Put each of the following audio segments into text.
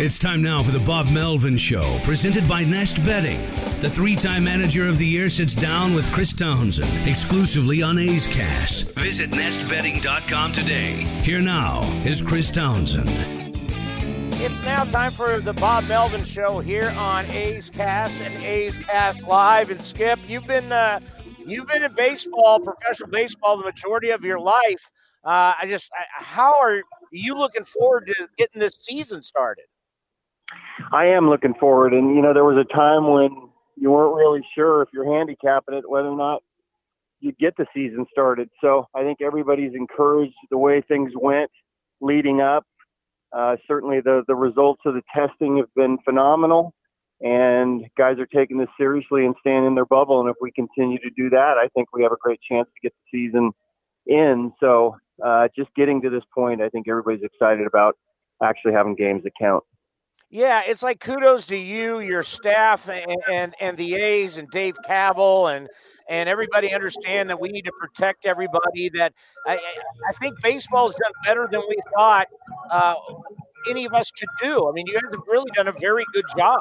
It's time now for the Bob Melvin Show, presented by Nest Betting. The three-time manager of the year sits down with Chris Townsend, exclusively on A's Cast. Visit nestbetting.com today. Here now is Chris Townsend. It's now time for the Bob Melvin Show here on A's Cast and A's Cast Live. And Skip, you've been uh, you've been in baseball, professional baseball, the majority of your life. Uh, I just, I, how are you looking forward to getting this season started? I am looking forward. And, you know, there was a time when you weren't really sure if you're handicapping it, whether or not you'd get the season started. So I think everybody's encouraged the way things went leading up. Uh, certainly the, the results of the testing have been phenomenal and guys are taking this seriously and staying in their bubble. And if we continue to do that, I think we have a great chance to get the season in. So uh, just getting to this point, I think everybody's excited about actually having games that count. Yeah, it's like kudos to you, your staff, and, and and the A's and Dave Kaval and and everybody understand that we need to protect everybody. That I, I think baseball's done better than we thought uh, any of us could do. I mean, you guys have really done a very good job.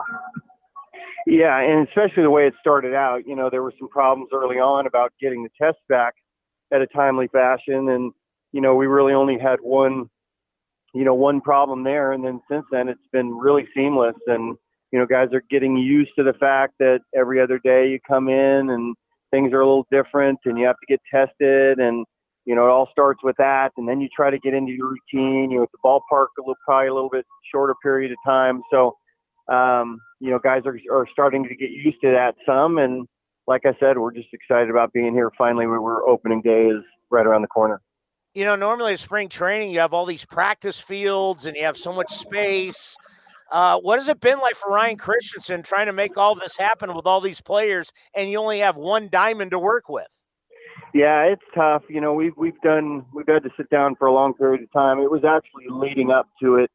Yeah, and especially the way it started out. You know, there were some problems early on about getting the tests back at a timely fashion, and you know, we really only had one you know, one problem there. And then since then, it's been really seamless. And, you know, guys are getting used to the fact that every other day you come in and things are a little different and you have to get tested. And, you know, it all starts with that. And then you try to get into your routine. You know, at the ballpark a little, probably a little bit shorter period of time. So, um, you know, guys are, are starting to get used to that some. And like I said, we're just excited about being here. Finally, we were opening day is right around the corner you know, normally in spring training, you have all these practice fields and you have so much space. Uh, what has it been like for Ryan Christenson trying to make all this happen with all these players and you only have one diamond to work with? Yeah, it's tough. You know, we've we've done we've had to sit down for a long period of time. It was actually leading up to it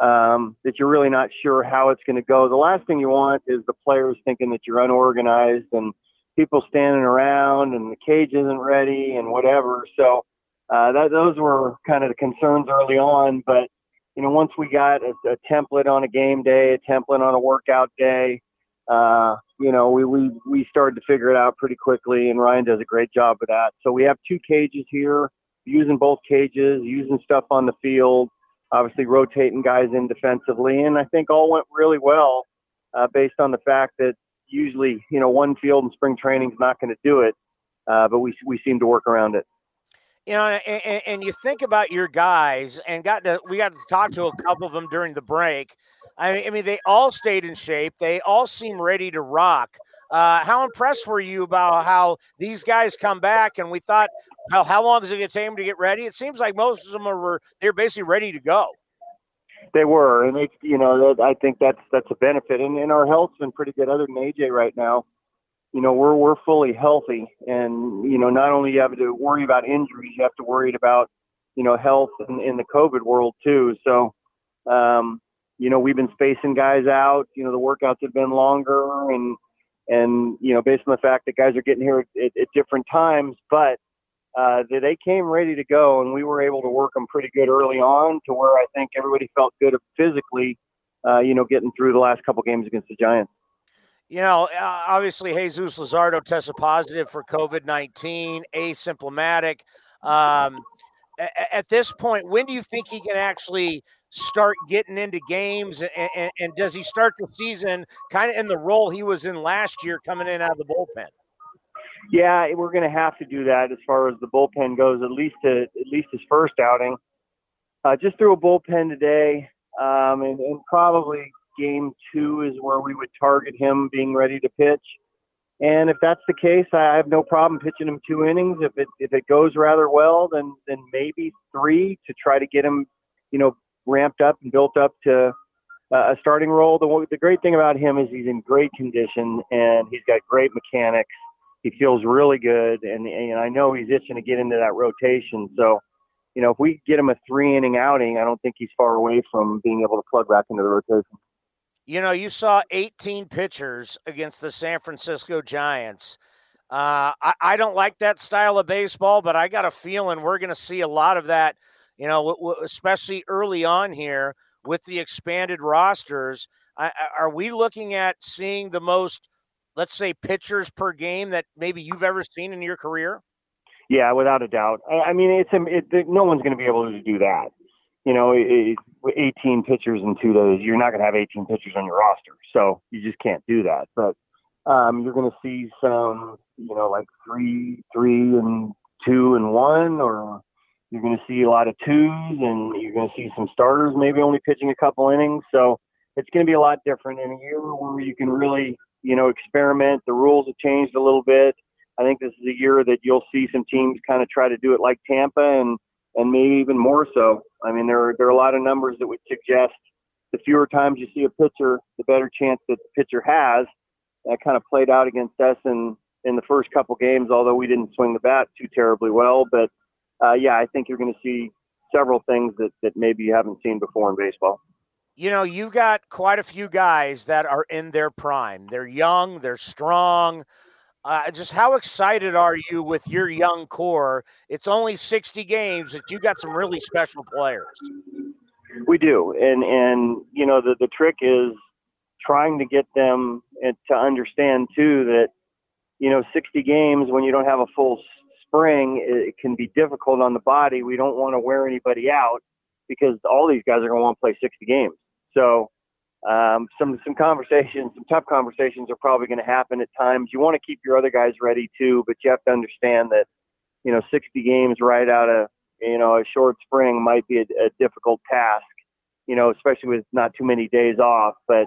um, that you're really not sure how it's going to go. The last thing you want is the players thinking that you're unorganized and people standing around and the cage isn't ready and whatever. So uh, that those were kind of the concerns early on. But you know, once we got a, a template on a game day, a template on a workout day, uh, you know, we, we we started to figure it out pretty quickly, and Ryan does a great job of that. So we have two cages here, using both cages, using stuff on the field, obviously rotating guys in defensively, and I think all went really well uh, based on the fact that usually, you know, one field in spring training is not going to do it, uh, but we we seem to work around it you know, and, and, you think about your guys, and got to we got to talk to a couple of them during the break. I mean, they all stayed in shape. They all seem ready to rock. Uh, how impressed were you about how these guys come back? And we thought, well, how long is it going to take them to get ready? It seems like most of them were they're basically ready to go. They were, and they, you know, I think that's that's a benefit. And, and our health's been pretty good, other than AJ right now you know we're we're fully healthy. And you know not only you have to worry about injuries you have to worry about you know health in, in the covid world too. So um you know we've been spacing guys out you know the workouts have been longer and and you know based on the fact that guys are getting here at, at different times but uh they came ready to go and we were able to work them pretty good early on to where i think everybody felt good physically uh you know getting through the last couple games against the giants you know, obviously Jesus Luzardo tested positive for COVID 19, asymptomatic. Um, at this point, when do you think he can actually start getting into games? And, and, and does he start the season kind of in the role he was in last year, coming in out of the bullpen? Yeah, we're going to have to do that as far as the bullpen goes, at least to, at least his first outing. uh, just threw a bullpen today, um, and, and probably game two is where we would target him being ready to pitch. And if that's the case, I have no problem pitching him two innings. If it if it goes rather well, then then maybe three to try to get him, you know, ramped up and built up to uh, a starting role. The the great thing about him is he's in great condition and he's got great mechanics. He feels really good, and and I know he's itching to get into that rotation. So, you know, if we get him a three inning outing, I don't think he's far away from being able to plug back into the rotation. You know, you saw 18 pitchers against the San Francisco Giants. Uh, I, I, don't like that style of baseball, but I got a feeling we're going to see a lot of that, you know, w- w- especially early on here with the expanded rosters. I, are we looking at seeing the most, let's say, pitchers per game that maybe you've ever seen in your career? Yeah, without a doubt. I, I mean, it's it, no one's going to be able to do that you know, it, 18 pitchers in two days, you're not going to have 18 pitchers on your roster. So you just can't do that. But um, you're going to see some, you know, like three, three and two and one, or you're going to see a lot of twos, and you're going to see some starters maybe only pitching a couple innings. So it's going to be a lot different in a year where you can really, you know, experiment. The rules have changed a little bit. I think this is a year that you'll see some teams kind of try to do it like Tampa and and maybe even more so. I mean, there are, there are a lot of numbers that would suggest the fewer times you see a pitcher, the better chance that the pitcher has. That kind of played out against us in in the first couple games, although we didn't swing the bat too terribly well. But uh, yeah, I think you're going to see several things that that maybe you haven't seen before in baseball. You know, you've got quite a few guys that are in their prime. They're young, they're strong. Uh, just how excited are you with your young core? It's only 60 games, but you got some really special players. We do, and and you know the the trick is trying to get them to understand too that you know 60 games when you don't have a full spring it can be difficult on the body. We don't want to wear anybody out because all these guys are going to want to play 60 games. So um, some some conversations, some tough conversations are probably going to happen at times. You want to keep your other guys ready too, but you have to understand that you know 60 games right out of you know a short spring might be a, a difficult task. You know, especially with not too many days off. But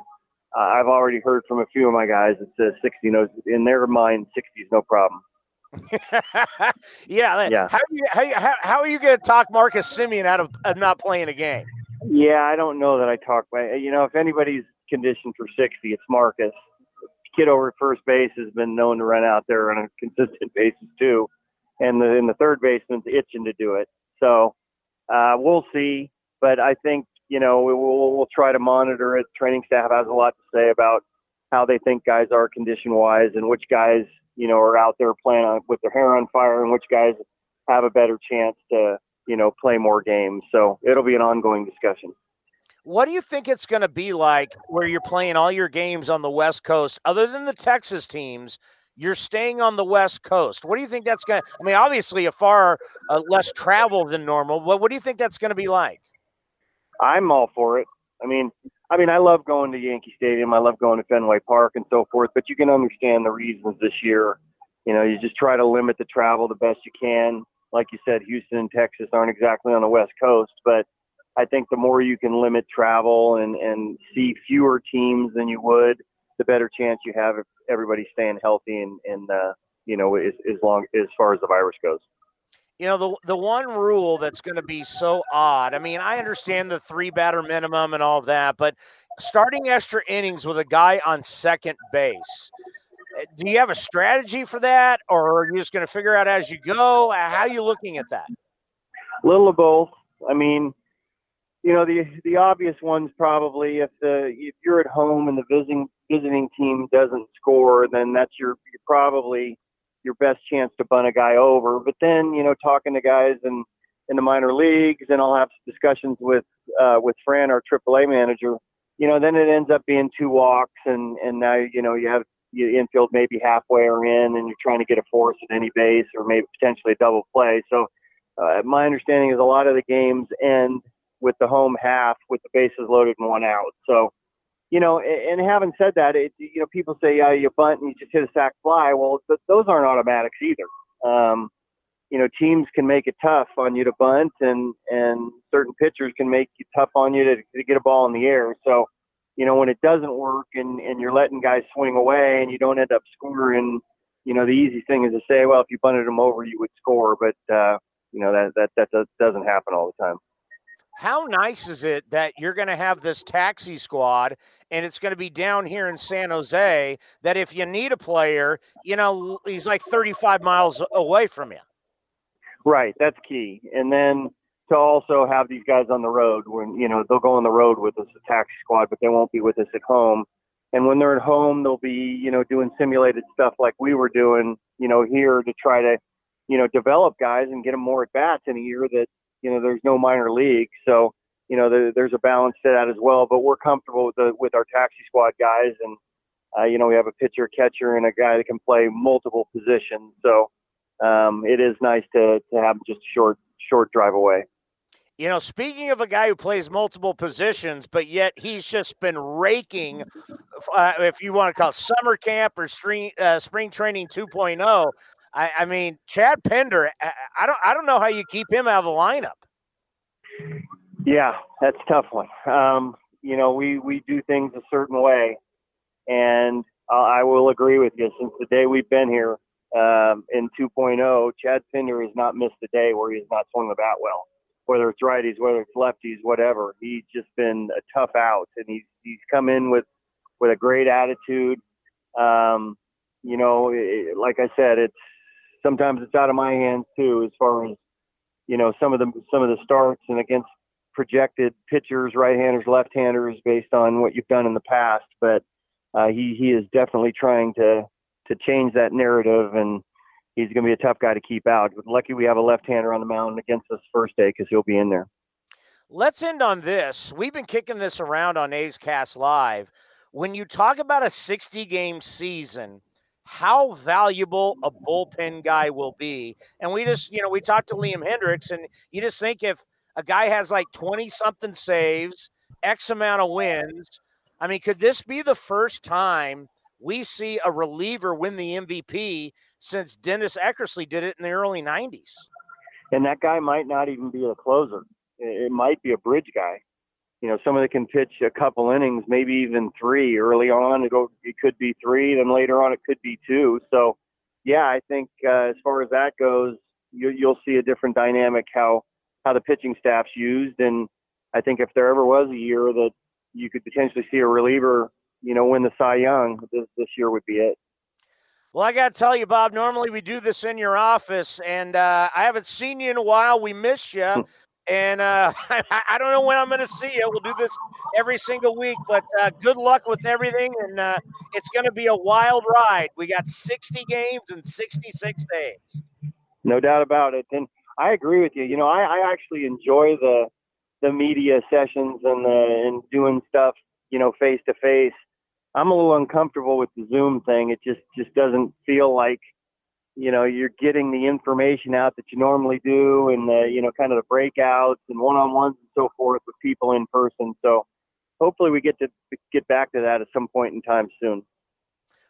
uh, I've already heard from a few of my guys that says 60 knows in their mind 60 is no problem. yeah, yeah. How, you, how, how are you going to talk Marcus Semien out of, of not playing a game? Yeah, I don't know that I talk by. You know, if anybody's conditioned for 60, it's Marcus. Kid over first base has been known to run out there on a consistent basis too, and the and the third baseman's itching to do it. So uh, we'll see. But I think you know we'll we'll try to monitor it. Training staff has a lot to say about how they think guys are condition wise and which guys you know are out there playing on, with their hair on fire and which guys have a better chance to you know, play more games. So it'll be an ongoing discussion. What do you think it's going to be like where you're playing all your games on the West Coast, other than the Texas teams? You're staying on the West Coast. What do you think that's going to? I mean, obviously, a far uh, less travel than normal. But what do you think that's going to be like? I'm all for it. I mean, I mean, I love going to Yankee Stadium. I love going to Fenway Park and so forth. But you can understand the reasons this year. You know, you just try to limit the travel the best you can like you said, Houston and Texas aren't exactly on the West Coast, but I think the more you can limit travel and, and see fewer teams than you would, the better chance you have of everybody staying healthy and, and uh, you know, as, as long as far as the virus goes. You know, the the one rule that's going to be so odd. I mean, I understand the three batter minimum and all that, but starting extra innings with a guy on second base do you have a strategy for that, or are you just going to figure out as you go? How are you looking at that? Little of both. I mean, you know, the the obvious ones probably if the if you're at home and the visiting visiting team doesn't score, then that's your you're probably your best chance to bunt a guy over. But then, you know, talking to guys in in the minor leagues, and I'll have discussions with uh, with Fran, our AAA manager. You know, then it ends up being two walks, and and now you know you have you infield maybe halfway or in, and you're trying to get a force at any base or maybe potentially a double play. So uh, my understanding is a lot of the games end with the home half with the bases loaded and one out. So you know, and, having said that, it, you know, people say, yeah, you bunt and you just hit a sac fly. Well, th- those aren't automatics either. Um, you know, teams can make it tough on you to bunt, and and certain pitchers can make it tough on you to, to get a ball in the air. So, you know, when it doesn't work and and you're letting guys swing away and you don't end up scoring, you know, the easy thing is to say, well, if you bunted them over, you would score, but uh, you know that that that doesn't happen all the time. How nice is it that you're going to have this taxi squad and it's going to be down here in San Jose that if you need a player, you know, he's like 35 miles away from you. Right, that's key. And then to also have these guys on the road when you know they'll go on the road with us, a taxi squad, but they won't be with us at home. And when they're at home, they'll be you know doing simulated stuff like we were doing, you know, here to try to you know develop guys and get them more at bats in a year that you know there's no minor league. So you know there, there's a balance to that as well. But we're comfortable with the with our taxi squad guys, and uh, you know we have a pitcher, catcher, and a guy that can play multiple positions. So um, it is nice to to have just short short drive away. You know, speaking of a guy who plays multiple positions, but yet he's just been raking, uh, if you want to call it summer camp or spring, uh, spring training 2.0. I, I, mean, Chad Pinder, I, I, don't, I don't know how you keep him out of the lineup. Yeah, that's tough one. Um, you know, we, we do things a certain way, and uh, I will agree with you. Since the day we've been here, um, in 2.0, Chad Pinder has not missed a day where he has not swung the bat well. Whether it's righties, whether it's lefties, whatever, he's just been a tough out, and he's he's come in with with a great attitude. Um, you know, it, like I said, it's sometimes it's out of my hands too, as far as you know some of the some of the starts and against projected pitchers, right-handers, left-handers, based on what you've done in the past. But uh, he he is definitely trying to to change that narrative, and he's going to be a tough guy to keep out. Lucky we have a left-hander on the mound against us first day because he'll be in there. Let's end on this. We've been kicking this around on A's Cast Live. When you talk about a 60 game season, how valuable a bullpen guy will be. And we just, you know, we talked to Liam Hendriks, and you just think if a guy has like 20 something saves, X amount of wins, I mean, could this be the first time we see a reliever win the MVP since Dennis Eckersley did it in the early 90s. And that guy might not even be a closer. It might be a bridge guy. You know, someone that can pitch a couple innings, maybe even three early on. It, go, it could be three, then later on it could be two. So, yeah, I think uh, as far as that goes, you, you'll see a different dynamic how how the pitching staff's used. And I think if there ever was a year that you could potentially see a reliever you know, win the Cy Young. This, this year would be it. Well, I got to tell you, Bob, normally we do this in your office, and uh, I haven't seen you in a while. We miss you. Hmm. and uh, I, I, don't know when I'm going to see you. We'll do this every single week, but uh, good luck with everything. And uh, it's going to be a wild ride. We got 60 games in 66 days. No doubt about it. And I agree with you. You know, I, I actually enjoy the the media sessions and the and doing stuff, you know, face to face I'm a little uncomfortable with the Zoom thing. It just just doesn't feel like you know you're getting the information out that you normally do, and the you know kind of the breakouts and one-on-ones and so forth with people in person. So hopefully we get to get back to that at some point in time soon.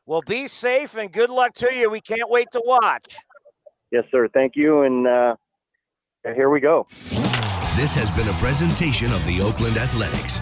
Well, be safe and good luck to you. We can't wait to watch. Yes, sir. Thank you, and uh, here we go. This has been a presentation of the Oakland Athletics.